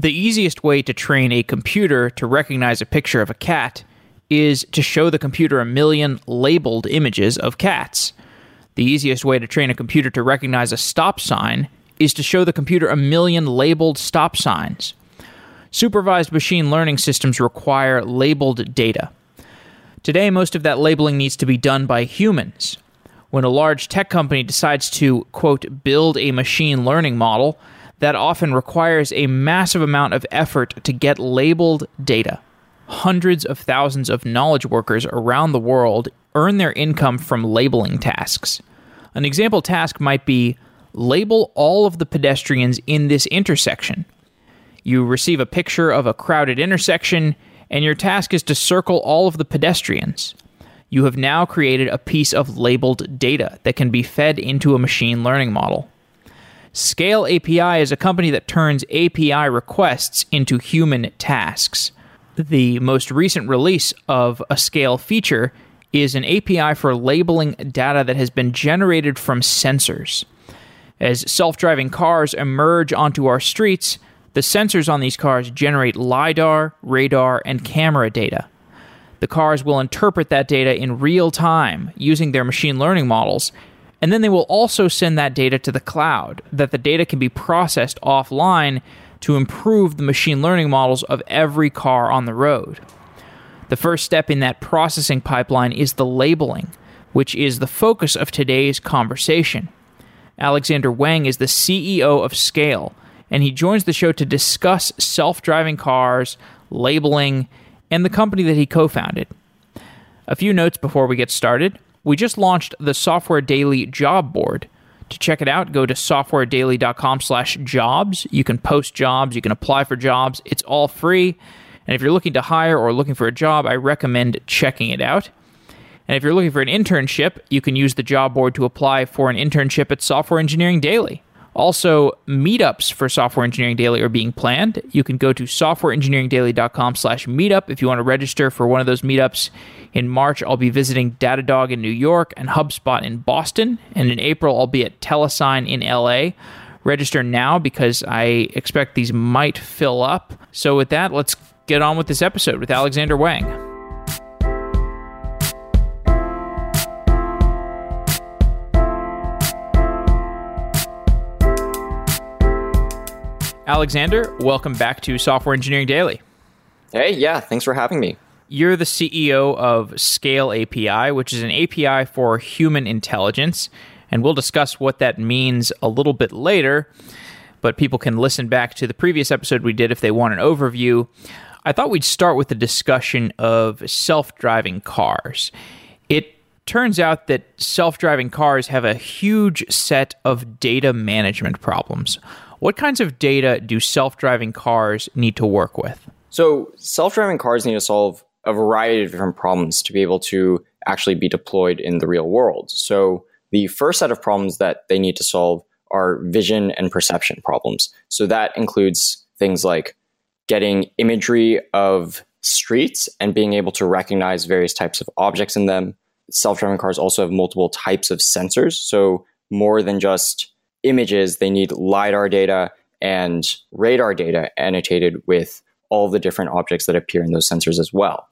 The easiest way to train a computer to recognize a picture of a cat is to show the computer a million labeled images of cats. The easiest way to train a computer to recognize a stop sign is to show the computer a million labeled stop signs. Supervised machine learning systems require labeled data. Today, most of that labeling needs to be done by humans. When a large tech company decides to, quote, build a machine learning model, that often requires a massive amount of effort to get labeled data. Hundreds of thousands of knowledge workers around the world earn their income from labeling tasks. An example task might be label all of the pedestrians in this intersection. You receive a picture of a crowded intersection, and your task is to circle all of the pedestrians. You have now created a piece of labeled data that can be fed into a machine learning model. Scale API is a company that turns API requests into human tasks. The most recent release of a Scale feature is an API for labeling data that has been generated from sensors. As self driving cars emerge onto our streets, the sensors on these cars generate LiDAR, radar, and camera data. The cars will interpret that data in real time using their machine learning models and then they will also send that data to the cloud, that the data can be processed offline to improve the machine learning models of every car on the road. The first step in that processing pipeline is the labeling, which is the focus of today's conversation. Alexander Wang is the CEO of Scale, and he joins the show to discuss self driving cars, labeling, and the company that he co founded. A few notes before we get started. We just launched the Software Daily job board. To check it out, go to softwaredaily.com slash jobs. You can post jobs, you can apply for jobs. It's all free. And if you're looking to hire or looking for a job, I recommend checking it out. And if you're looking for an internship, you can use the job board to apply for an internship at Software Engineering Daily. Also, meetups for Software Engineering Daily are being planned. You can go to softwareengineeringdaily.com slash meetup if you want to register for one of those meetups. In March, I'll be visiting Datadog in New York and HubSpot in Boston. And in April, I'll be at Telesign in LA. Register now because I expect these might fill up. So, with that, let's get on with this episode with Alexander Wang. Alexander, welcome back to Software Engineering Daily. Hey, yeah, thanks for having me. You're the CEO of Scale API, which is an API for human intelligence, and we'll discuss what that means a little bit later. But people can listen back to the previous episode we did if they want an overview. I thought we'd start with the discussion of self driving cars. It turns out that self driving cars have a huge set of data management problems. What kinds of data do self driving cars need to work with? So, self driving cars need to solve a variety of different problems to be able to actually be deployed in the real world. So, the first set of problems that they need to solve are vision and perception problems. So, that includes things like getting imagery of streets and being able to recognize various types of objects in them. Self driving cars also have multiple types of sensors. So, more than just images, they need LiDAR data and radar data annotated with all the different objects that appear in those sensors as well.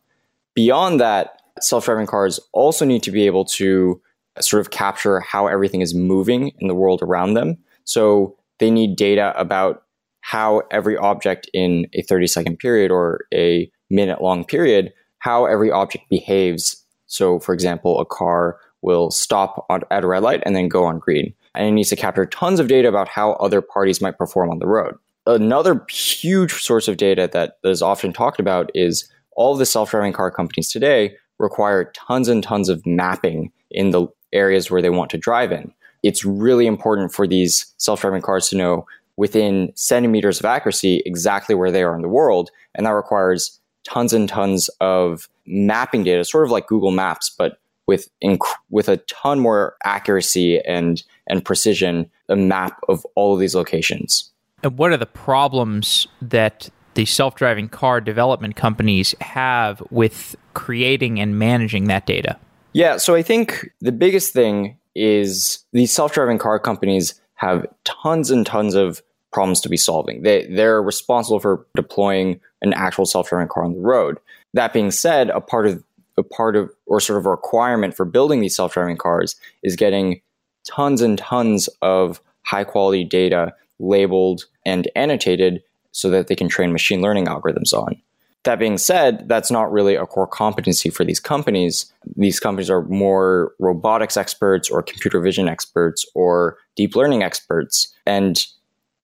Beyond that, self driving cars also need to be able to sort of capture how everything is moving in the world around them. So they need data about how every object in a 30 second period or a minute long period, how every object behaves. So, for example, a car will stop at a red light and then go on green and it needs to capture tons of data about how other parties might perform on the road. Another huge source of data that is often talked about is all of the self-driving car companies today require tons and tons of mapping in the areas where they want to drive in. It's really important for these self-driving cars to know within centimeters of accuracy exactly where they are in the world, and that requires tons and tons of mapping data, sort of like Google Maps, but with inc- with a ton more accuracy and and precision a map of all of these locations. And what are the problems that the self-driving car development companies have with creating and managing that data? Yeah, so I think the biggest thing is these self-driving car companies have tons and tons of problems to be solving. They they're responsible for deploying an actual self-driving car on the road. That being said, a part of a part of or sort of a requirement for building these self-driving cars is getting tons and tons of high quality data labeled and annotated so that they can train machine learning algorithms on. That being said, that's not really a core competency for these companies. These companies are more robotics experts or computer vision experts or deep learning experts. And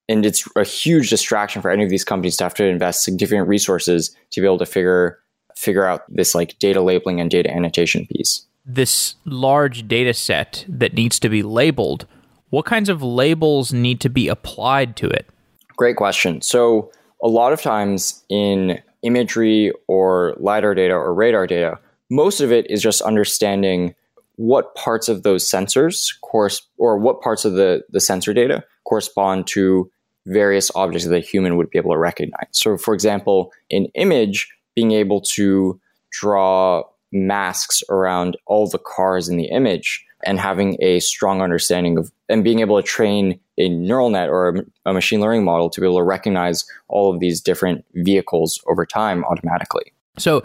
and it's a huge distraction for any of these companies to have to invest significant resources to be able to figure figure out this like data labeling and data annotation piece. This large data set that needs to be labeled, what kinds of labels need to be applied to it? Great question. So a lot of times in imagery or LiDAR data or radar data, most of it is just understanding what parts of those sensors course or what parts of the, the sensor data correspond to various objects that a human would be able to recognize. So, for example, in image, being able to draw masks around all the cars in the image and having a strong understanding of and being able to train a neural net or a, a, machine learning model to be able to recognize all of these different vehicles over time automatically. So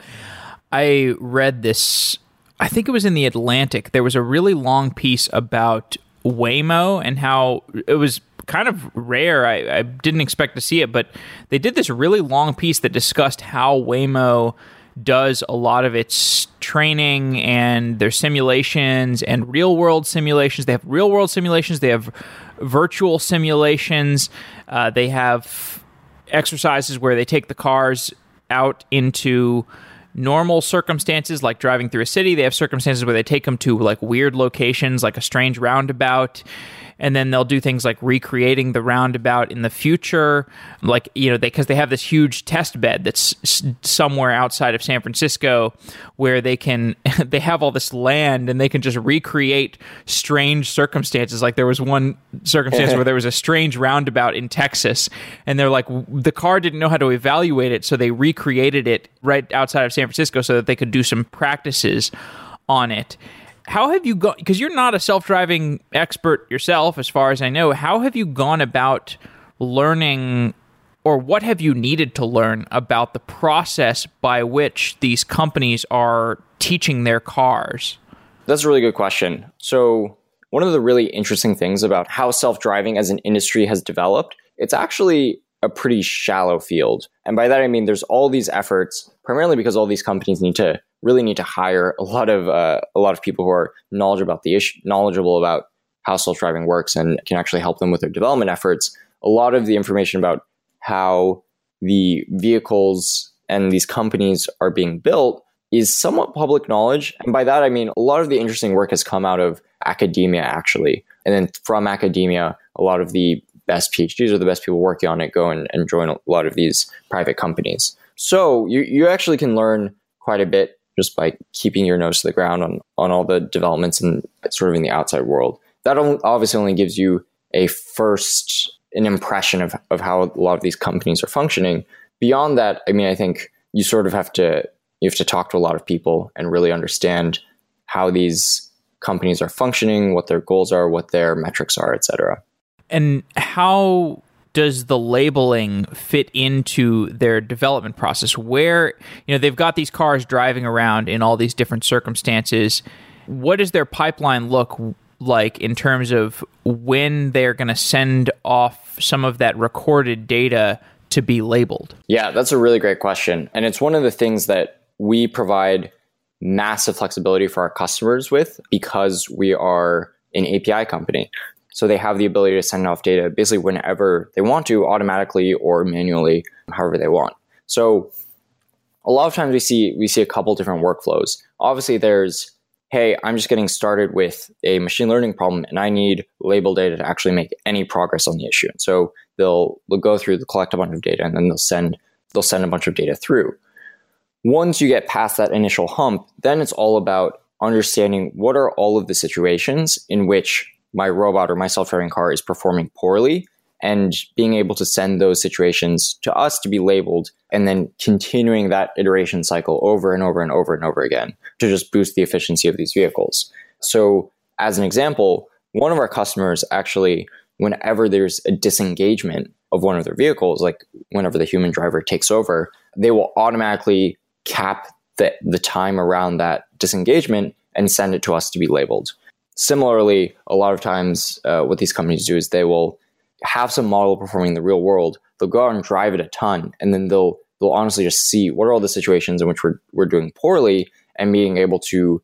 I read this, I think it was in the Atlantic. There was a really long piece about Waymo and how it was kind of rare. I, I didn't expect to see it, but they did this really long piece that discussed how Waymo does a lot of its training and their simulations and real world simulations. They have real world simulations, they have virtual simulations, uh, they have exercises where they take the cars out into normal circumstances like driving through a city. They have circumstances where they take them to like weird locations like a strange roundabout and then they'll do things like recreating the roundabout in the future. Like you know because they, they, have this huge test bed that's s- somewhere outside of san francisco where they can they have all this land and they can just recreate strange circumstances. Like there was one circumstance where there was a strange roundabout in texas and they're like the car didn't know how to evaluate it so they recreated it right outside of san francisco so that they could do some practices on it how have you gone because you're not a self-driving expert yourself as far as i know. How have you gone about learning or what have you needed to learn about the process by which these companies are teaching their cars? That's a really good question. So one of the really interesting things about how self-driving as an industry has developed it's actually a pretty shallow field. And by that i mean there's all these efforts primarily because all these companies need to really need to hire a lot of uh, a lot of people who are knowledgeable about the issue, knowledgeable about how self driving works, and can actually help them with their development efforts. A lot of the information about how the vehicles and these companies are being built is somewhat public knowledge, and by that I mean a lot of the interesting work has come out of academia actually, and then from academia, a lot of the best PhDs or the best people working on it go and, and join a lot of these private companies. So you, you actually can learn quite a bit just by keeping your nose to the ground on, on all the developments and sort of in the outside world. That obviously only gives you a first an impression of, of how a lot of these companies are functioning. Beyond that, I mean, I think you sort of have to you have to talk to a lot of people and really understand how these companies are functioning, what their goals are, what their metrics are, et cetera. And how does the labeling fit into their development process? Where you know they've got these cars driving around in all these different circumstances. What does their pipeline look like in terms of when they're going to send off some of that recorded data to be labeled? Yeah that's a really great question. And it's one of the things that we provide massive flexibility for our customers with because we are an API company. So they have the ability to send off data basically whenever they want to, automatically or manually, however they want. So a lot of times we see we see a couple different workflows. Obviously, there's hey, I'm just getting started with a machine learning problem and I need label data to actually make any progress on the issue. And so they'll they'll go through, they'll collect a bunch of data, and then they'll send they'll send a bunch of data through. Once you get past that initial hump, then it's all about understanding what are all of the situations in which my robot or my self-driving car is performing poorly and being able to send those situations to us to be labeled and then continuing that iteration cycle over and over and over and over again to just boost the efficiency of these vehicles. So, as an example, one of our customers actually, whenever there's a disengagement, of one of their vehicles, like whenever the human driver takes over, they will automatically cap the, the time around that disengagement and send it to us to be labeled. Similarly, a lot of times uh, what these companies do is they will have some model performing in the real world. They'll go out and drive it a ton, and then they'll they'll honestly just see what are all the situations in which we're we're doing poorly, and being able to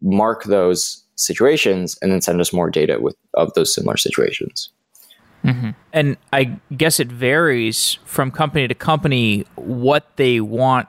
mark those situations and then send us more data with of those similar situations. Mm-hmm. And I guess it varies from company to company what they want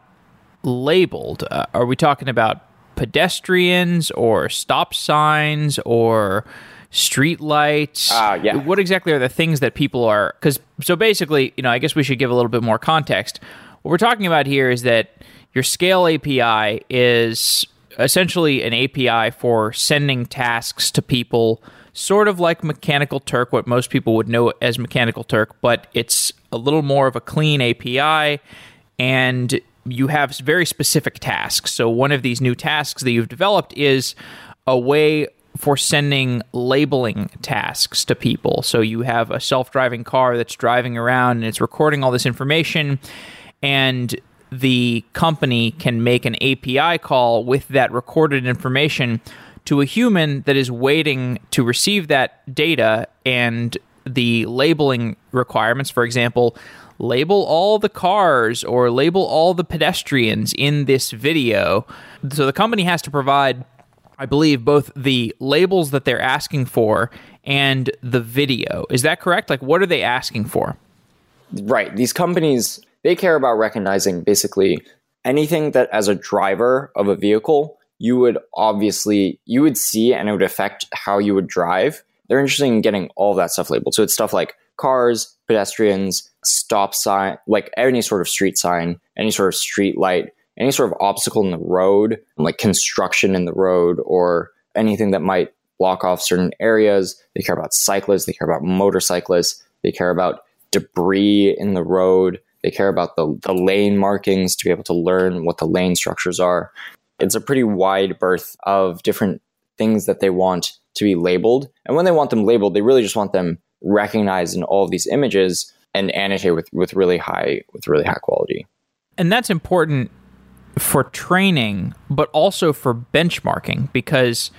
labeled. Uh, are we talking about pedestrians or stop signs or street lights? Uh, yeah. What exactly are the things that people are? Because so basically, you know, I guess we should give a little bit more context. What we're talking about here is that your scale API is essentially an API for sending tasks to people, sort of like Mechanical Turk, what most people would know as Mechanical Turk, but it's a little more of a clean API and you have very specific tasks. So, one of these new tasks that you've developed is a way for sending labeling tasks to people. So, you have a self driving car that's driving around and it's recording all this information. And the company can make an API call with that recorded information to a human that is waiting to receive that data and the labeling requirements. For example, label all the cars or label all the pedestrians in this video. So the company has to provide, I believe, both the labels that they're asking for and the video. Is that correct? Like, what are they asking for? Right. These companies they care about recognizing basically anything that as a driver of a vehicle you would obviously you would see and it would affect how you would drive they're interested in getting all that stuff labeled so it's stuff like cars pedestrians stop sign like any sort of street sign any sort of street light any sort of obstacle in the road like construction in the road or anything that might block off certain areas they care about cyclists they care about motorcyclists they care about debris in the road they care about the, the lane markings to be able to learn what the lane structures are. It's a pretty wide berth of different things that they want to be labeled. And when they want them labeled, they really just want them recognized in all of these images and annotate with, with really high with really high quality. And that's important for training, but also for benchmarking because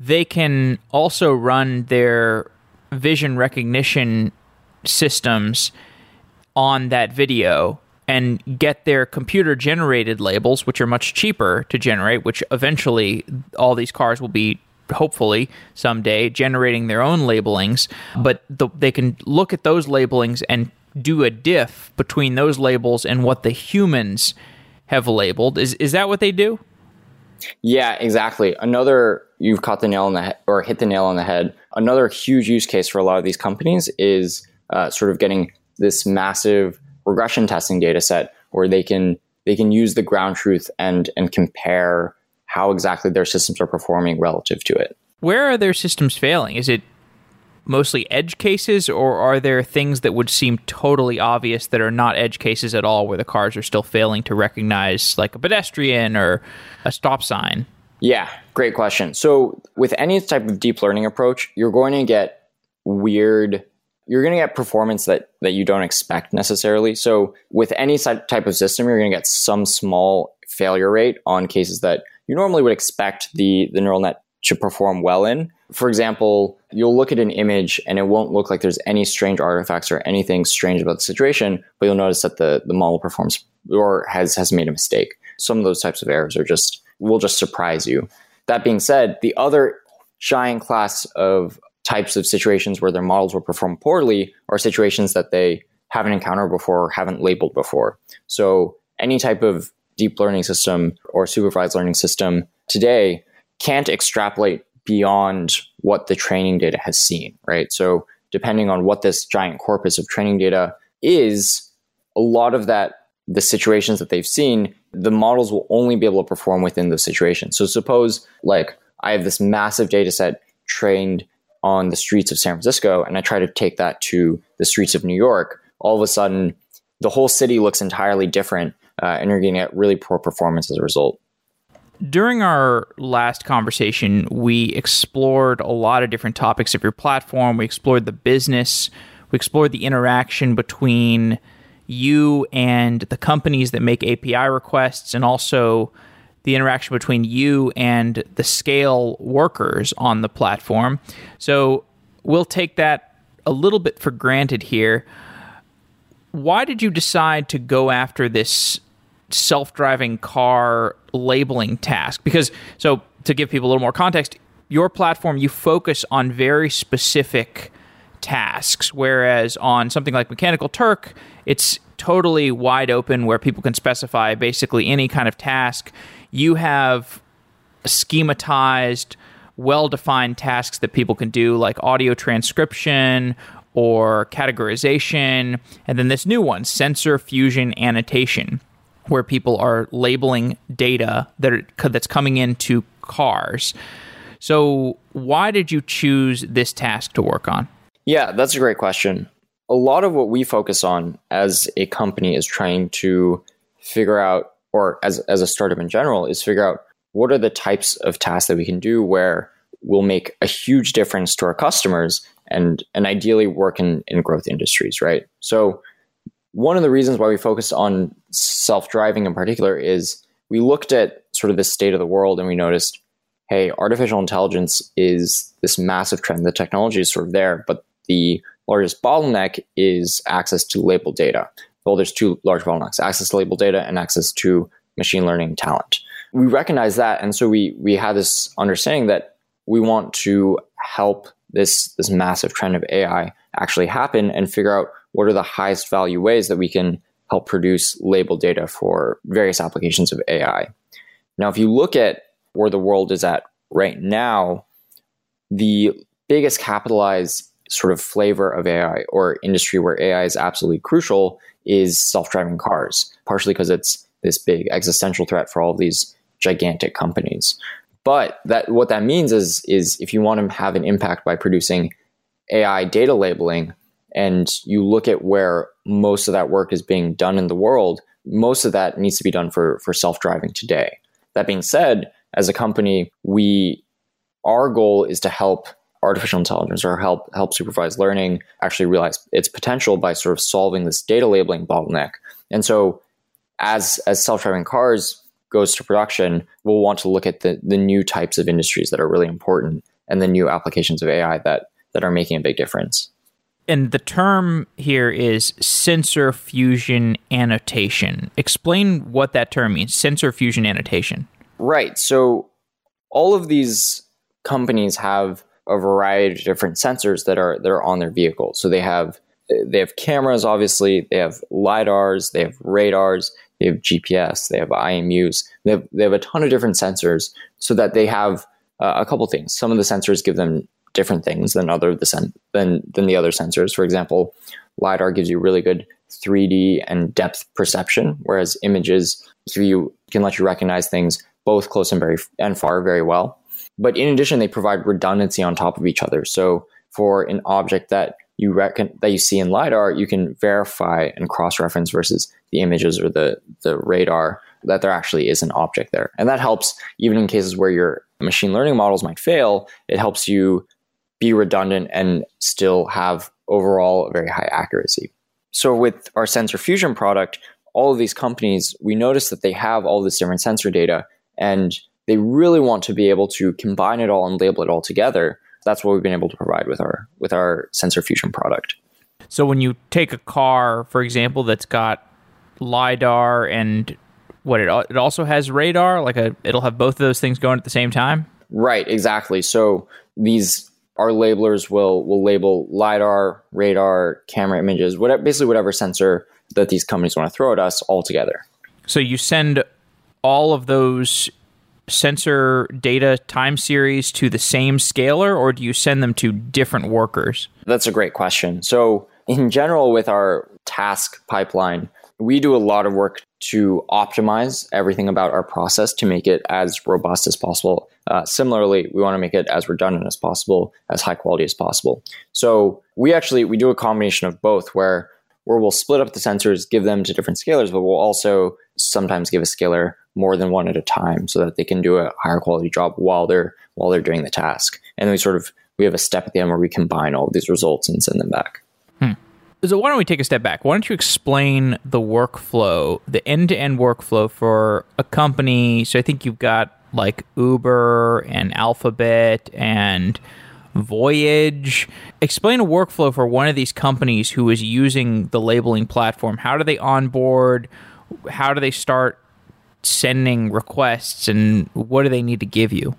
they can also run their vision recognition systems on that video and get their computer generated labels, which are much cheaper to generate, which eventually all these cars will be hopefully someday generating their own labelings but the, they can look at those labelings and do a diff between those labels and what the humans have labeled. Is is that what they do? Yeah exactly. Another you've caught the nail on the or hit the nail on the head. Another huge use case for a lot of these companies is uh, sort of getting this massive regression testing data set where they can they can use the ground truth and and compare how exactly their systems are performing relative to it. Where are their systems failing? Is it mostly edge cases or are there things that would seem totally obvious that are not edge cases at all where the cars are still failing to recognize like a pedestrian or a stop sign? Yeah, great question. So with any type of deep learning approach, you're going to get weird you're going to get performance that that you don't expect necessarily. So with any type of system, you're going to get some small failure rate on cases that you normally would expect the the neural net to perform well in. For example, you'll look at an image and it won't look like there's any strange artifacts or anything strange about the situation, but you'll notice that the, the model performs or has, has made a mistake. Some of those types of errors are just will just surprise you. That being said, the other giant class of types of situations where their models will perform poorly are situations that they haven't encountered before or haven't labeled before. So any type of deep learning system or supervised learning system today can't extrapolate beyond what the training data has seen, right? So depending on what this giant corpus of training data is, a lot of that, the situations that they've seen, the models will only be able to perform within those situations. So suppose like I have this massive data set trained on the streets of San Francisco and I try to take that to the streets of New York, all of a sudden the whole city looks entirely different uh, and you're getting a really poor performance as a result. During our last conversation, we explored a lot of different topics of your platform. We explored the business We explored the interaction between you and the companies that make API requests, and also the interaction between you and the scale workers on the platform. So we'll take that a little bit for granted here. Why did you decide to go after this self driving car labeling task? Because, so to give people a little more context, your platform, you focus on very specific tasks, whereas on something like Mechanical Turk, it's totally wide open where people can specify basically any kind of task. You have schematized, well defined tasks that people can do, like audio transcription or categorization. And then this new one, sensor fusion annotation, where people are labeling data that are, that's coming into cars. So, why did you choose this task to work on? Yeah, that's a great question. A lot of what we focus on as a company is trying to figure out, or as, as a startup in general, is figure out what are the types of tasks that we can do where we'll make a huge difference to our customers and, and ideally work in, in growth industries, right? So, one of the reasons why we focused on self driving in particular is we looked at sort of the state of the world and we noticed hey, artificial intelligence is this massive trend. The technology is sort of there, but the largest bottleneck is access to label data. Well, there's two large bottlenecks access to label data and access to machine learning talent. We recognize that, and so we we had this understanding that we want to help this this massive trend of AI actually happen and figure out what are the highest value ways that we can help produce label data for various applications of AI. Now, if you look at where the world is at right now, the biggest capitalized sort of flavor of AI or industry where AI is absolutely crucial is self-driving cars, partially because it's this big existential threat for all of these gigantic companies. But that what that means is is if you want to have an impact by producing AI data labeling and you look at where most of that work is being done in the world, most of that needs to be done for for self-driving today. That being said, as a company, we our goal is to help artificial intelligence or help help supervised learning actually realize its potential by sort of solving this data labeling bottleneck. And so as as self-driving cars goes to production, we'll want to look at the, the new types of industries that are really important and the new applications of AI that that are making a big difference. And the term here is sensor fusion annotation. Explain what that term means, sensor fusion annotation. Right. So all of these companies have a variety of different sensors that are that are on their vehicle. So they have they have cameras, obviously. They have lidars. They have radars. They have GPS. They have IMUs. They have they have a ton of different sensors, so that they have uh, a couple things. Some of the sensors give them different things than other the sen- than than the other sensors. For example, lidar gives you really good 3D and depth perception, whereas images give you can let you recognize things both close and very and far very well. But in addition, they provide redundancy on top of each other. So for an object that you reckon that you see in lidar, you can verify and cross-reference versus the images or the the radar that there actually is an object there, and that helps even in cases where your machine learning models might fail. It helps you be redundant and still have overall very high accuracy. So with our sensor fusion product, all of these companies, we notice that they have all this different sensor data and they really want to be able to combine it all and label it all together. That's what we've been able to provide with our with our sensor fusion product. So when you take a car, for example, that's got lidar and what it it also has radar, like a it'll have both of those things going at the same time. Right, exactly. So these our labelers will will label lidar, radar, camera images, whatever basically whatever sensor that these companies want to throw at us all together. So you send all of those sensor data time series to the same scaler or do you send them to different workers? That's a great question. So, in general, with our task pipeline, we do a lot of work to optimize everything about our process to make it as robust as possible. Uh, similarly, we want to make it as redundant as possible, as high quality as possible. So we actually we do a combination of both, where where we'll split up the sensors, give them to different scalers, but we'll also sometimes give a scaler more than one at a time so that they can do a higher quality job while they're while they're doing the task. And then we sort of we have a step at the end where we combine all of these results and send them back. So why don't we take a step back? Why don't you explain the workflow, the end-to-end workflow for a company? So I think you've got like Uber and Alphabet and Voyage. Explain a workflow for one of these companies who is using the labeling platform. How do they onboard? How do they start sending requests and what do they need to give you?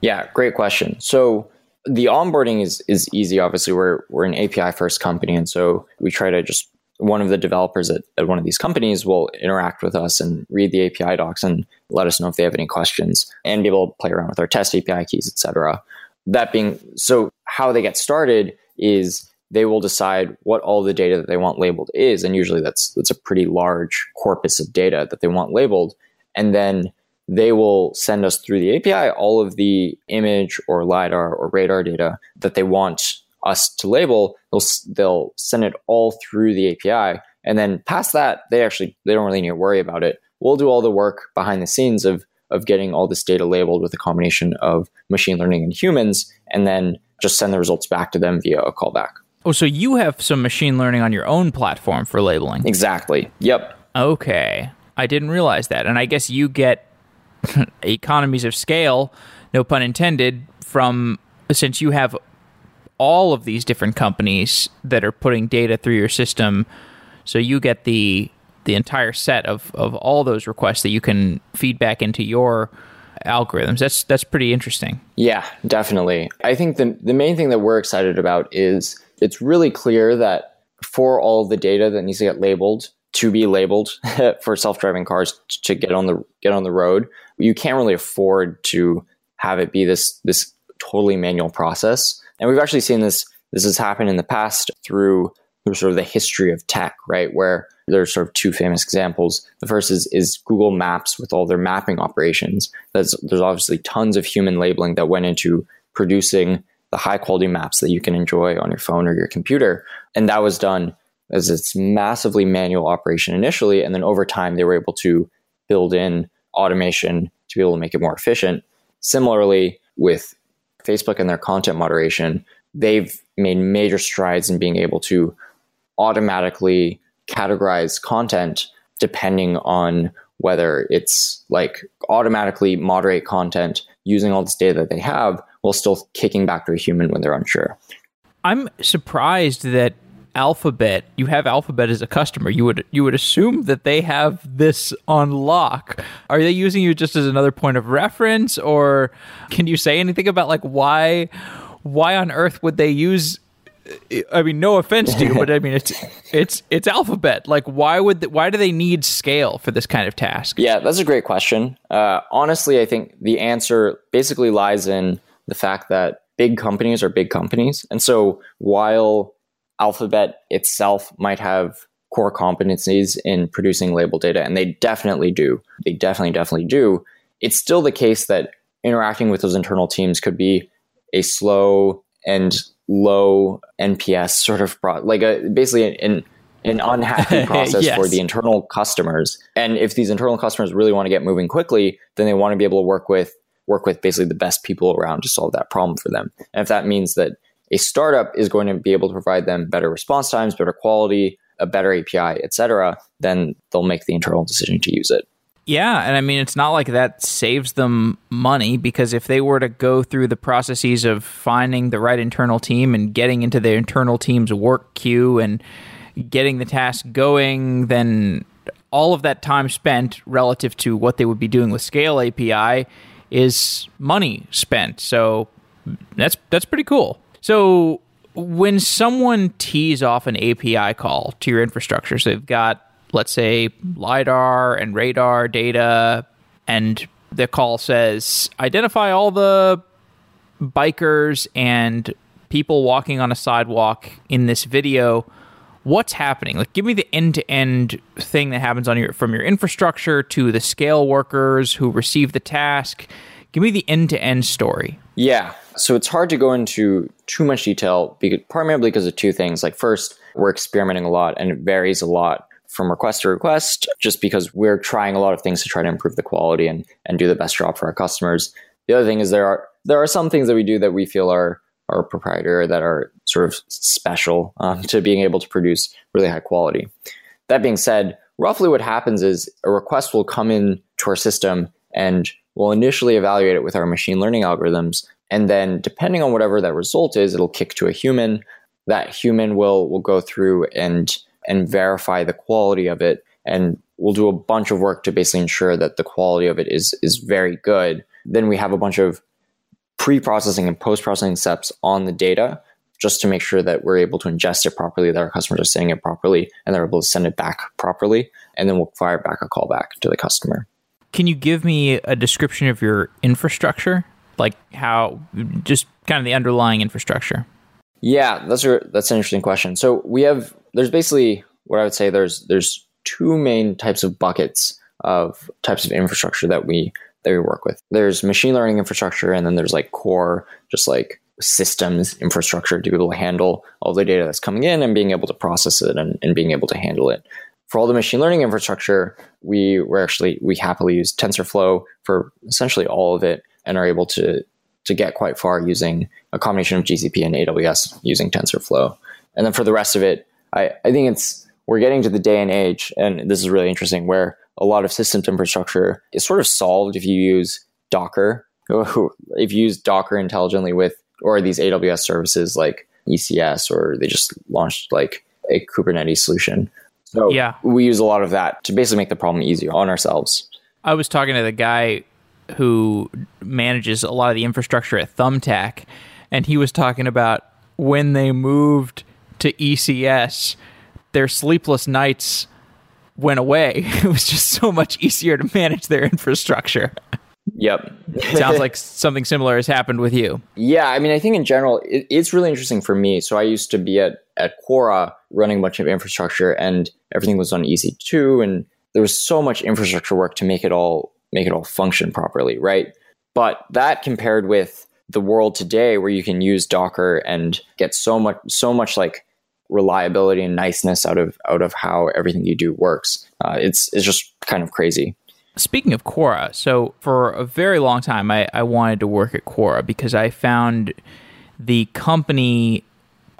Yeah, great question. So the onboarding is is easy. Obviously, we're we're an API first company, and so we try to just one of the developers at, at one of these companies will interact with us and read the API docs and let us know if they have any questions and be able to play around with our test API keys, etc. That being so, how they get started is they will decide what all the data that they want labeled is, and usually that's that's a pretty large corpus of data that they want labeled, and then they will send us through the API all of the image or LiDAR or radar data that they want us to label. They'll, they'll send it all through the API. And then past that, they actually, they don't really need to worry about it. We'll do all the work behind the scenes of, of getting all this data labeled with a combination of machine learning and humans, and then just send the results back to them via a callback. Oh, so you have some machine learning on your own platform for labeling? Exactly. Yep. Okay. I didn't realize that. And I guess you get economies of scale, no pun intended, from since you have all of these different companies that are putting data through your system, so you get the the entire set of, of all those requests that you can feed back into your algorithms. That's that's pretty interesting. Yeah, definitely. I think the the main thing that we're excited about is it's really clear that for all the data that needs to get labeled to be labeled for self-driving cars to get on the get on the road, you can't really afford to have it be this this totally manual process. And we've actually seen this this has happened in the past through, through sort of the history of tech, right? Where there's sort of two famous examples. The first is is Google Maps with all their mapping operations. There's there's obviously tons of human labeling that went into producing the high quality maps that you can enjoy on your phone or your computer. And that was done as it's massively manual operation initially. And then over time, they were able to build in automation to be able to make it more efficient. Similarly, with Facebook and their content moderation, they've made major strides in being able to automatically categorize content depending on whether it's like automatically moderate content using all this data that they have while still kicking back to a human when they're unsure. I'm surprised that Alphabet, you have Alphabet as a customer. You would you would assume that they have this on lock. Are they using you just as another point of reference, or can you say anything about like why why on earth would they use? I mean, no offense to you, but I mean it's it's it's Alphabet. Like, why would they, why do they need scale for this kind of task? Yeah, that's a great question. Uh, honestly, I think the answer basically lies in the fact that big companies are big companies, and so while Alphabet itself might have core competencies in producing label data, and they definitely do. They definitely, definitely do. It's still the case that interacting with those internal teams could be a slow and low NPS sort of pro- like a basically an an unhappy process yes. for the internal customers. And if these internal customers really want to get moving quickly, then they want to be able to work with work with basically the best people around to solve that problem for them. And if that means that a startup is going to be able to provide them better response times, better quality, a better API, etc., then they'll make the internal decision to use it. Yeah, and I mean it's not like that saves them money because if they were to go through the processes of finding the right internal team and getting into the internal team's work queue and getting the task going, then all of that time spent relative to what they would be doing with Scale API is money spent. So that's that's pretty cool. So when someone tees off an API call to your infrastructure, so they've got, let's say, LiDAR and radar data, and the call says, identify all the bikers and people walking on a sidewalk in this video. What's happening? Like give me the end-to-end thing that happens on your from your infrastructure to the scale workers who receive the task give me the end-to-end story yeah so it's hard to go into too much detail, because, primarily because of two things. Like, first, we're experimenting a lot and it varies a lot from request to request, just because we're trying a lot of things to try to improve the quality and, and do the best job for our customers. The other thing is there are there are some things that we do that we feel are are proprietary that are sort of special um, to being able to produce really high quality. That being said, roughly what happens is a request will come in to our system and we'll initially evaluate it with our machine learning algorithms. And then depending on whatever that result is, it'll kick to a human. That human will will go through and and verify the quality of it. And we'll do a bunch of work to basically ensure that the quality of it is is very good. Then we have a bunch of pre-processing and post-processing steps on the data just to make sure that we're able to ingest it properly, that our customers are saying it properly, and they're able to send it back properly. And then we'll fire back a callback to the customer. Can you give me a description of your infrastructure? Like how, just kind of the underlying infrastructure? Yeah, that's a, that's an interesting question. So we have there's basically what I would say there's there's two main types of buckets of types of infrastructure that we that we work with. There's machine learning infrastructure, and then there's like core, just like systems infrastructure to be able to handle all the data that's coming in and being able to process it and, and being able to handle it. For all the machine learning infrastructure, we were actually we happily use TensorFlow for essentially all of it and are able to to get quite far using a combination of GCP and AWS using TensorFlow. And then for the rest of it, I, I think it's we're getting to the day and age, and this is really interesting, where a lot of systems infrastructure is sort of solved if you use Docker. If you use Docker intelligently with or these AWS services like ECS, or they just launched like a Kubernetes solution. So yeah. we use a lot of that to basically make the problem easier on ourselves. I was talking to the guy who manages a lot of the infrastructure at Thumbtack, and he was talking about when they moved to ECS, their sleepless nights went away. It was just so much easier to manage their infrastructure. Yep. Sounds like something similar has happened with you. Yeah, I mean, I think in general, it, it's really interesting for me. So I used to be at at Quora running a bunch of infrastructure, and everything was on EC2, and there was so much infrastructure work to make it all make it all function properly, right? But that compared with the world today, where you can use Docker and get so much so much like reliability and niceness out of out of how everything you do works, uh, it's it's just kind of crazy. Speaking of Quora, so for a very long time, I, I wanted to work at Quora because I found the company,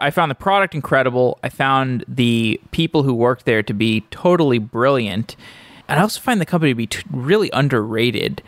I found the product incredible. I found the people who worked there to be totally brilliant. And I also find the company to be t- really underrated.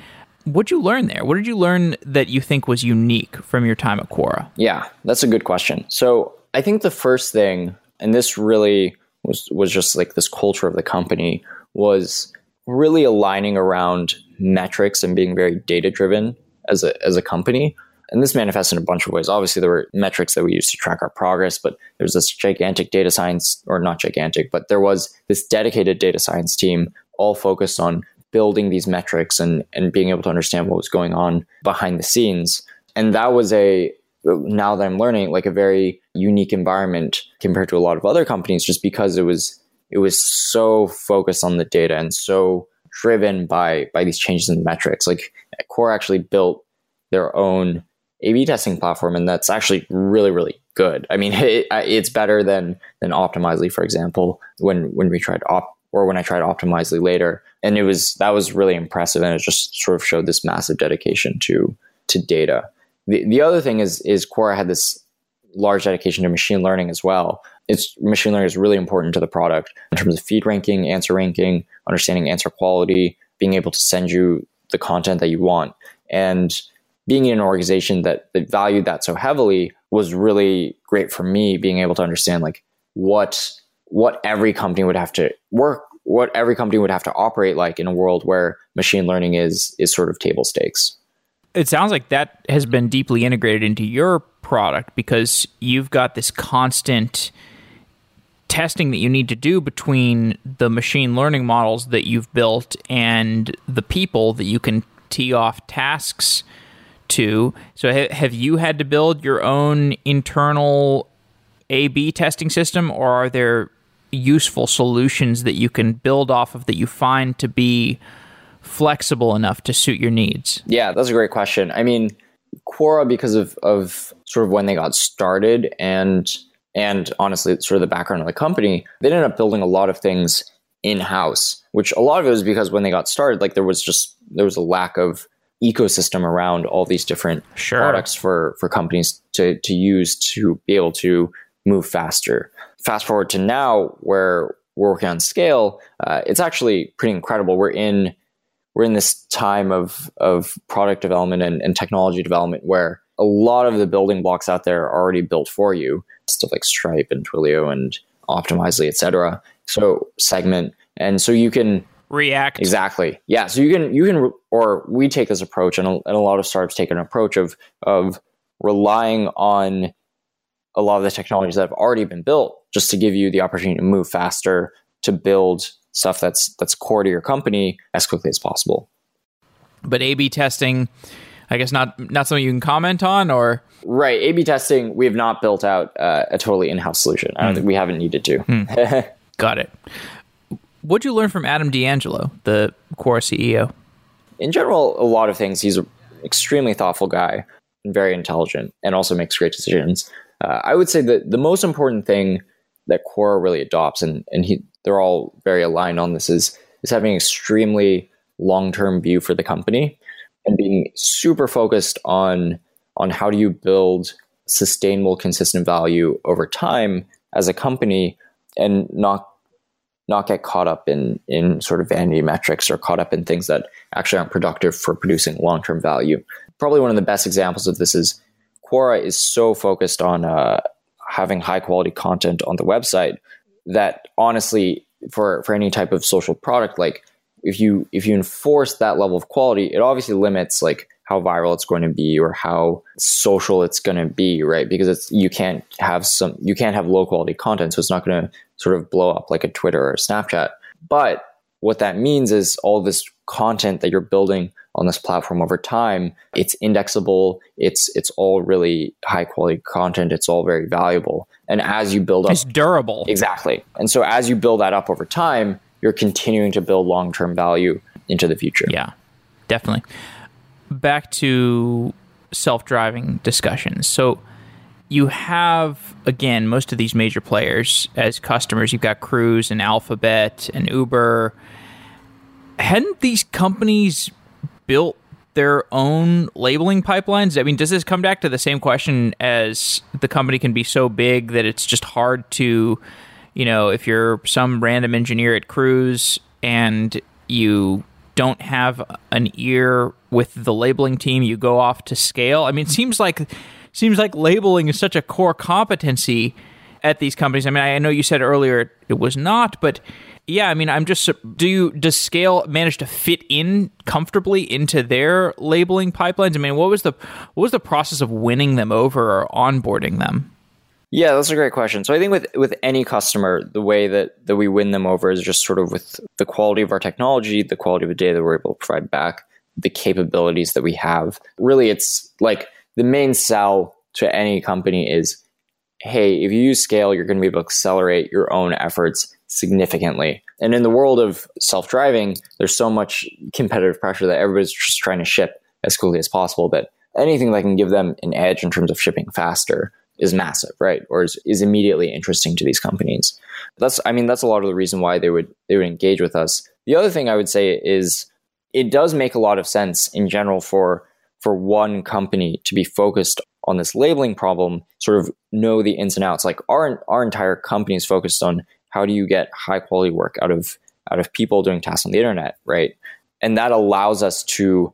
What'd you learn there? What did you learn that you think was unique from your time at Quora? Yeah, that's a good question. So I think the first thing, and this really was was just like this culture of the company, was really aligning around metrics and being very data driven as a as a company. And this manifests in a bunch of ways. Obviously, there were metrics that we used to track our progress, but there's this gigantic data science, or not gigantic, but there was this dedicated data science team all focused on building these metrics and, and being able to understand what was going on behind the scenes. And that was a, now that I'm learning, like a very unique environment compared to a lot of other companies, just because it was it was so focused on the data and so driven by by these changes in the metrics. Like Quora actually built their own A/B testing platform, and that's actually really really good. I mean, it, it's better than than Optimizely, for example. When when we tried op or when I tried Optimizely later, and it was that was really impressive, and it just sort of showed this massive dedication to to data. The the other thing is is Quora had this large dedication to machine learning as well. It's machine learning is really important to the product in terms of feed ranking, answer ranking, understanding answer quality, being able to send you the content that you want. And being in an organization that, that valued that so heavily was really great for me being able to understand like what what every company would have to work what every company would have to operate like in a world where machine learning is is sort of table stakes. It sounds like that has been deeply integrated into your product because you've got this constant testing that you need to do between the machine learning models that you've built and the people that you can tee off tasks to. So, ha- have you had to build your own internal A B testing system, or are there useful solutions that you can build off of that you find to be flexible enough to suit your needs? Yeah, that's a great question. I mean, Quora, because of, of sort of when they got started and and honestly, sort of the background of the company, they ended up building a lot of things in house, which a lot of it was because when they got started, like there was just there was a lack of ecosystem around all these different Sure. products for for companies to to use to be able to move faster. Fast forward to now, where we're working on scale, uh, it's actually pretty incredible. We're in we're in this time of of product development and, and technology development where a lot of the building blocks out there are already built for you, stuff like Stripe and Twilio and Optimizely, etc. So segment, and so you can React. Exactly. Yeah. So you can you can or we take this approach, and a, and a lot of startups take an approach of of relying on a lot of the technologies that have already been built, just to give you the opportunity to move faster, to build stuff that's that's core to your company as quickly as possible. But A/B testing, I guess not not something you can comment on, or Right. A/B testing, we have not built out uh, a totally in-house solution. I don't think we haven't needed to. got it. What'd you learn from Adam D'Angelo, the Quora CEO? in general, a lot of things. He's an extremely thoughtful guy and very intelligent, and also makes great decisions. Uh, I would say that the most important thing that Quora really adopts, and and he they're all very aligned on this, is is having an extremely long term view for the company and being super focused on on how do you build sustainable, consistent value over time as a company, and not not get caught up in in sort of vanity metrics or caught up in things that actually aren't productive for producing long term value. Probably one of the best examples of this is Quora is so focused on uh, having high quality content on the website that honestly, for for any type of social product, like if you if you enforce that level of quality, it obviously limits like how viral it's going to be or how social it's going to be, right? Because it's you can't have some you can't have low quality content, so it's not going to sort of blow up like a Twitter or a Snapchat. But what that means is all this content that you're building on this platform over time, it's indexable, it's it's all really high quality content, it's all very valuable. And as you build up It's durable. Exactly. And so as you build that up over time, you're continuing to build long term value into the future. Yeah, definitely. Back to self driving discussions. So you have, again, most of these major players as customers. You've got Cruise and Alphabet and Uber. Hadn't these companies built their own labeling pipelines? I mean, does this come back to the same question as the company can be so big that it's just hard to, you know, if you're some random engineer at Cruise and you don't have an ear with the labeling team, you go off to scale. I mean, it seems like seems like labeling is such a core competency at these companies. I mean, I know you said earlier it was not, but yeah, I mean, I'm just do you does scale manage to fit in comfortably into their labeling pipelines? I mean, what was the what was the process of winning them over or onboarding them? Yeah, that's a great question. So I think with with any customer, the way that that we win them over is just sort of with the quality of our technology, the quality of the data that we're able to provide back, the capabilities that we have. Really, it's like the main sell to any company is, hey, if you use scale, you're going to be able to accelerate your own efforts significantly. And in the world of self driving, there's so much competitive pressure that everybody's just trying to ship as quickly as possible that anything that can give them an edge in terms of shipping faster is massive, right? Or is, is immediately interesting to these companies. That's I mean that's a lot of the reason why they would they would engage with us. The other thing I would say is it does make a lot of sense in general for for one company to be focused on this labeling problem, sort of know the ins and outs. Like our our entire company is focused on how do you get high quality work out of out of people doing tasks on the internet, right? And that allows us to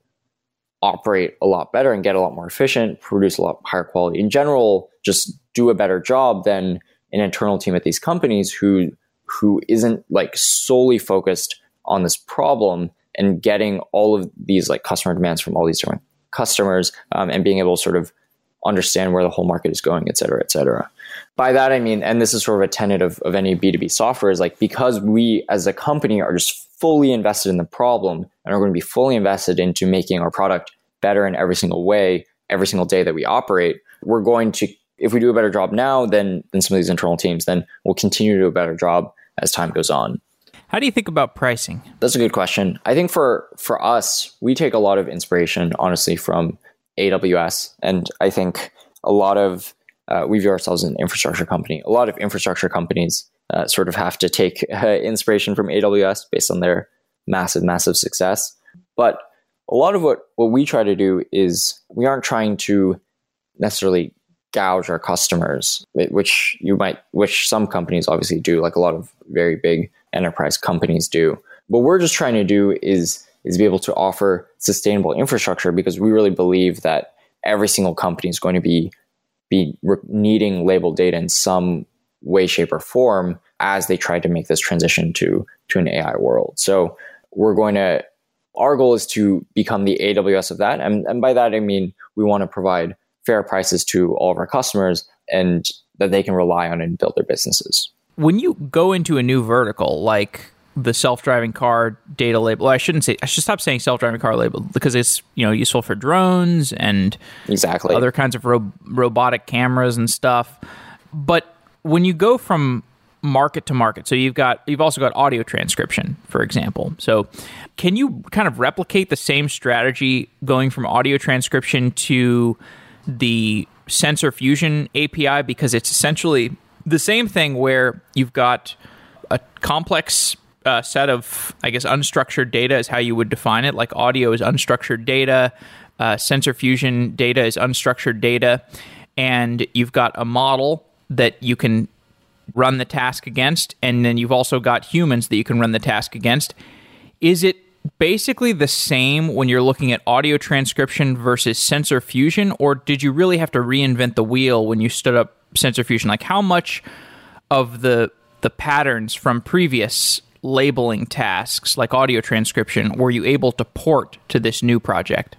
operate a lot better and get a lot more efficient, produce a lot higher quality. In general, just do a better job than an internal team at these companies who who isn't like solely focused on this problem and getting all of these like customer demands from all these different customers um, and being able to sort of understand where the whole market is going, et cetera, et cetera. By that, I mean, and this is sort of a tenet of, of any B2B software is like because we as a company are just fully invested in the problem and are going to be fully invested into making our product better in every single way, every single day that we operate, we're going to, if we do a better job now than, than some of these internal teams, then we'll continue to do a better job as time goes on. How do you think about pricing? That's a good question. I think for for us, we take a lot of inspiration, honestly, from AWS, and I think a lot of uh, we view ourselves as an infrastructure company. A lot of infrastructure companies uh, sort of have to take uh, inspiration from AWS based on their massive, massive success. But a lot of what, what we try to do is we aren't trying to necessarily gouge our customers, which you might, which some companies obviously do, like a lot of very big enterprise companies do. What we're just trying to do is is be able to offer sustainable infrastructure because we really believe that every single company is going to be be needing labeled data in some way, shape, or form as they try to make this transition to to an AI world. So we're going to our goal is to become the AWS of that, and, and by that I mean we want to provide fair prices to all of our customers and that they can rely on and build their businesses. When you go into a new vertical, like the self-driving car data label. I shouldn't say. I should stop saying self-driving car label because it's you know useful for drones and exactly other kinds of ro- robotic cameras and stuff. But when you go from market to market, so you've got you've also got audio transcription, for example. So can you kind of replicate the same strategy going from audio transcription to the sensor fusion API because it's essentially the same thing where you've got a complex uh, set of, I guess, unstructured data is how you would define it. Like audio is unstructured data, uh, sensor fusion data is unstructured data, and you've got a model that you can run the task against, and then you've also got humans that you can run the task against. Is it basically the same when you're looking at audio transcription versus sensor fusion, or did you really have to reinvent the wheel when you stood up sensor fusion? Like, how much of the the patterns from previous labeling tasks like audio transcription were you able to port to this new project?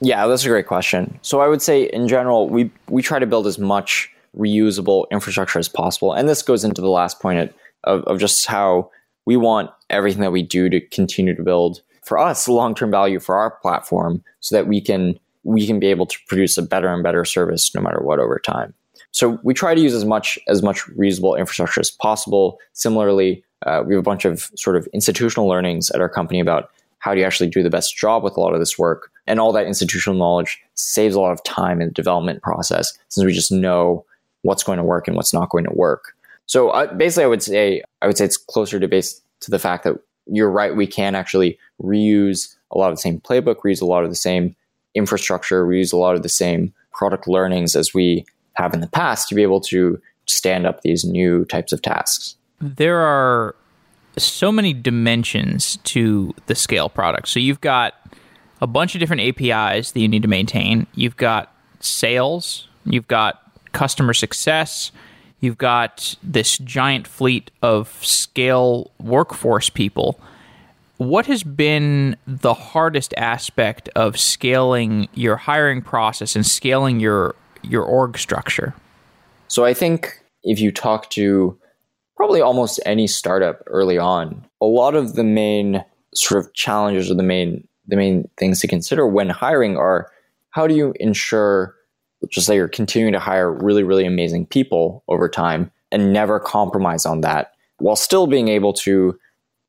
Yeah, that's a great question. So I would say in general, we we try to build as much reusable infrastructure as possible. And this goes into the last point of, of just how we want everything that we do to continue to build for us long-term value for our platform so that we can we can be able to produce a better and better service no matter what over time. So we try to use as much as much reusable infrastructure as possible. Similarly, uh, we have a bunch of sort of institutional learnings at our company about how do you actually do the best job with a lot of this work. And all that institutional knowledge saves a lot of time in the development process since we just know what's going to work and what's not going to work. So uh, basically, I would say I would say it's closer to base to the fact that you're right. We can actually reuse a lot of the same playbook, reuse a lot of the same infrastructure, reuse a lot of the same product learnings as we have in the past to be able to stand up these new types of tasks there are so many dimensions to the scale product. So you've got a bunch of different APIs that you need to maintain. You've got sales, you've got customer success, you've got this giant fleet of scale workforce people. What has been the hardest aspect of scaling your hiring process and scaling your your org structure? So I think if you talk to probably almost any startup early on, a lot of the main sort of challenges or the main the main things to consider when hiring are how do you ensure just that you're continuing to hire really really amazing people over time and never compromise on that while still being able to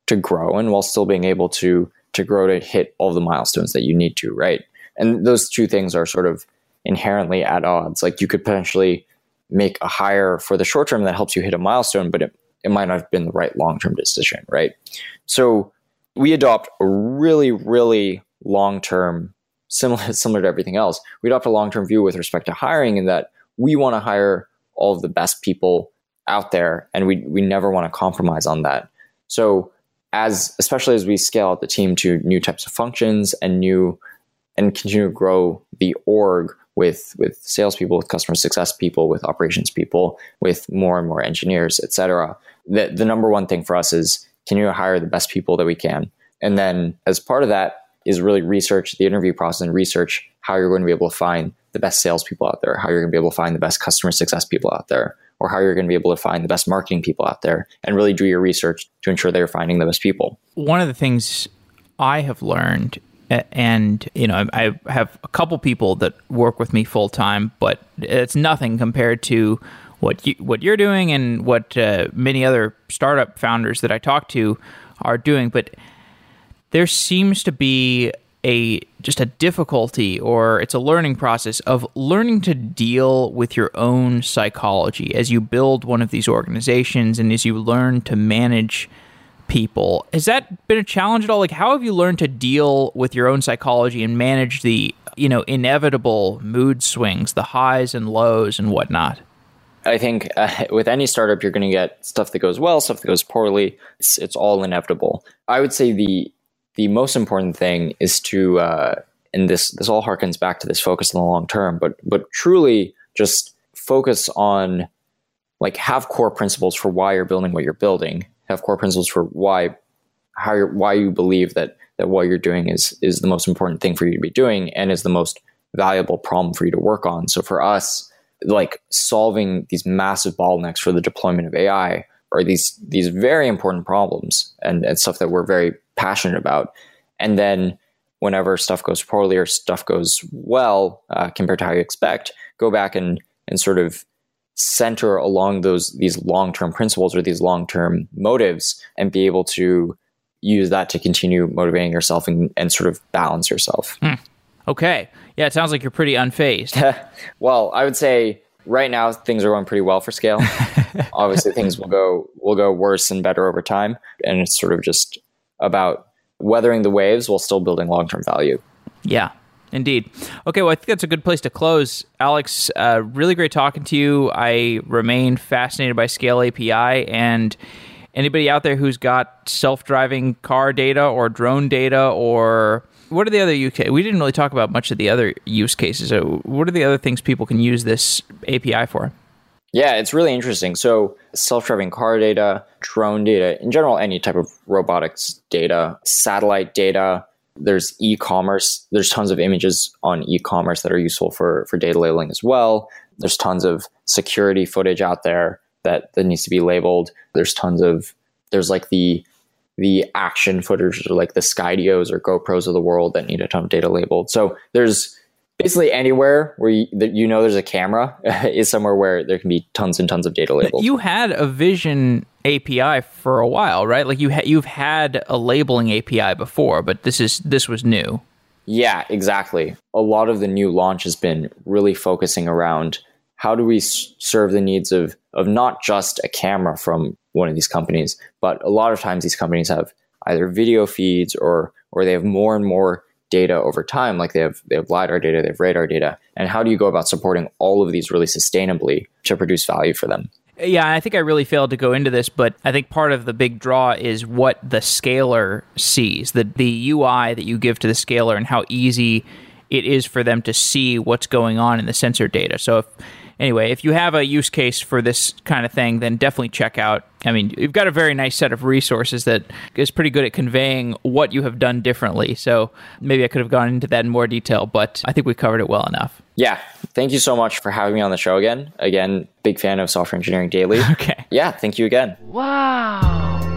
to grow and while still being able to to grow to hit all the milestones that you need to right and those two things are sort of inherently at odds like you could potentially make a hire for the short term that helps you hit a milestone but it it might not have been the right long term decision, right? So we adopt a really, really long term, similar similar to everything else. We adopt a long term view with respect to hiring, in that we want to hire all of the best people out there, and we we never want to compromise on that. So as especially as we scale out the team to new types of functions and new and continue to grow the org with with salespeople, with customer success people, with operations people, with more and more engineers, et cetera the, the number one thing for us is continue to hire the best people that we can. And then as part of that is really research the interview process and research how you're going to be able to find the best salespeople out there, how you're going to be able to find the best customer success people out there, or how you're going to be able to find the best marketing people out there and really do your research to ensure that you're finding the best people. One of the things I have learned and you know I have a couple people that work with me full time, but it's nothing compared to what you, what you're doing and what uh, many other startup founders that I talk to are doing. But there seems to be a just a difficulty or it's a learning process of learning to deal with your own psychology as you build one of these organizations and as you learn to manage people. Has that been a challenge at all? Like, how have you learned to deal with your own psychology and manage the, you know, inevitable mood swings, the highs and lows and whatnot? I think uh, with any startup, you're going to get stuff that goes well, stuff that goes poorly. It's it's all inevitable. I would say the the most important thing is to, uh, and this this all harkens back to this focus on the long term, but but truly just focus on like have core principles for why you're building what you're building. Have core principles for why how you're, why you believe that that what you're doing is is the most important thing for you to be doing and is the most valuable problem for you to work on. So for us, like solving these massive bottlenecks for the deployment of AI are these these very important problems and, and stuff that we're very passionate about. And then whenever stuff goes poorly or stuff goes well uh, compared to how you expect, go back and and sort of center along those these long term principles or these long term motives and be able to use that to continue motivating yourself and, and sort of balance yourself. Hmm. Okay. Yeah, it sounds like you're pretty unfazed. well, I would say right now things are going pretty well for scale. Obviously, things will go will go worse and better over time, and it's sort of just about weathering the waves while still building long term value. Yeah, indeed. Okay, well, I think that's a good place to close. Alex, uh, really great talking to you. I remain fascinated by Scale API and anybody out there who's got self driving car data or drone data or what are the other use We didn't really talk about much of the other use cases. So what are the other things people can use this API for? Yeah, it's really interesting. So, self driving car data, drone data, in general, any type of robotics data, satellite data, there's e commerce. There's tons of images on e commerce that are useful for, for data labeling as well. There's tons of security footage out there that, that needs to be labeled. There's tons of, there's like the the action footage or like the Skydios or GoPros of the world that need a ton of data labeled. So there's basically anywhere where you, you know there's a camera is somewhere where there can be tons and tons of data labels. You had a Vision API for a while, right? Like you ha- you've had a labeling API before, but this is this was new. Yeah, exactly. A lot of the new launch has been really focusing around how do we s- serve the needs of of not just a camera from one of these companies, but a lot of times these companies have either video feeds or or they have more and more data over time. Like they have they have lidar data, they have radar data, and how do you go about supporting all of these really sustainably to produce value for them? Yeah, I think I really failed to go into this, but I think part of the big draw is what the scaler sees, the the UI that you give to the scaler, and how easy it is for them to see what's going on in the sensor data. So if anyway, if you have a use case for this kind of thing, then definitely check out. I mean, you've got a very nice set of resources that is pretty good at conveying what you have done differently. So maybe I could have gone into that in more detail, but I think we covered it well enough. Yeah. Thank you so much for having me on the show again. Again, big fan of Software Engineering Daily. Okay. Yeah. Thank you again. Wow.